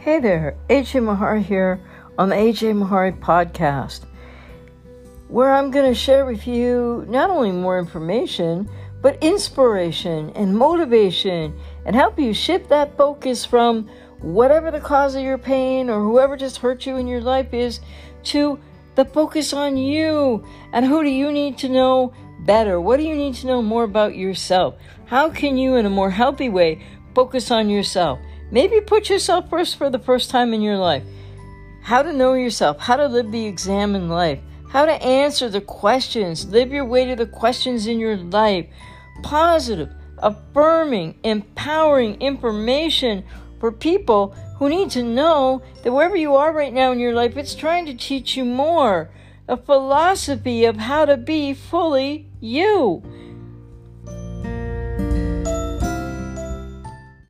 Hey there, AJ Mahari here on the AJ Mahari podcast, where I'm going to share with you not only more information, but inspiration and motivation and help you shift that focus from whatever the cause of your pain or whoever just hurt you in your life is to the focus on you and who do you need to know better? What do you need to know more about yourself? How can you, in a more healthy way, focus on yourself? Maybe put yourself first for the first time in your life. How to know yourself, how to live the examined life, how to answer the questions, live your way to the questions in your life. Positive, affirming, empowering information for people who need to know that wherever you are right now in your life, it's trying to teach you more. A philosophy of how to be fully you.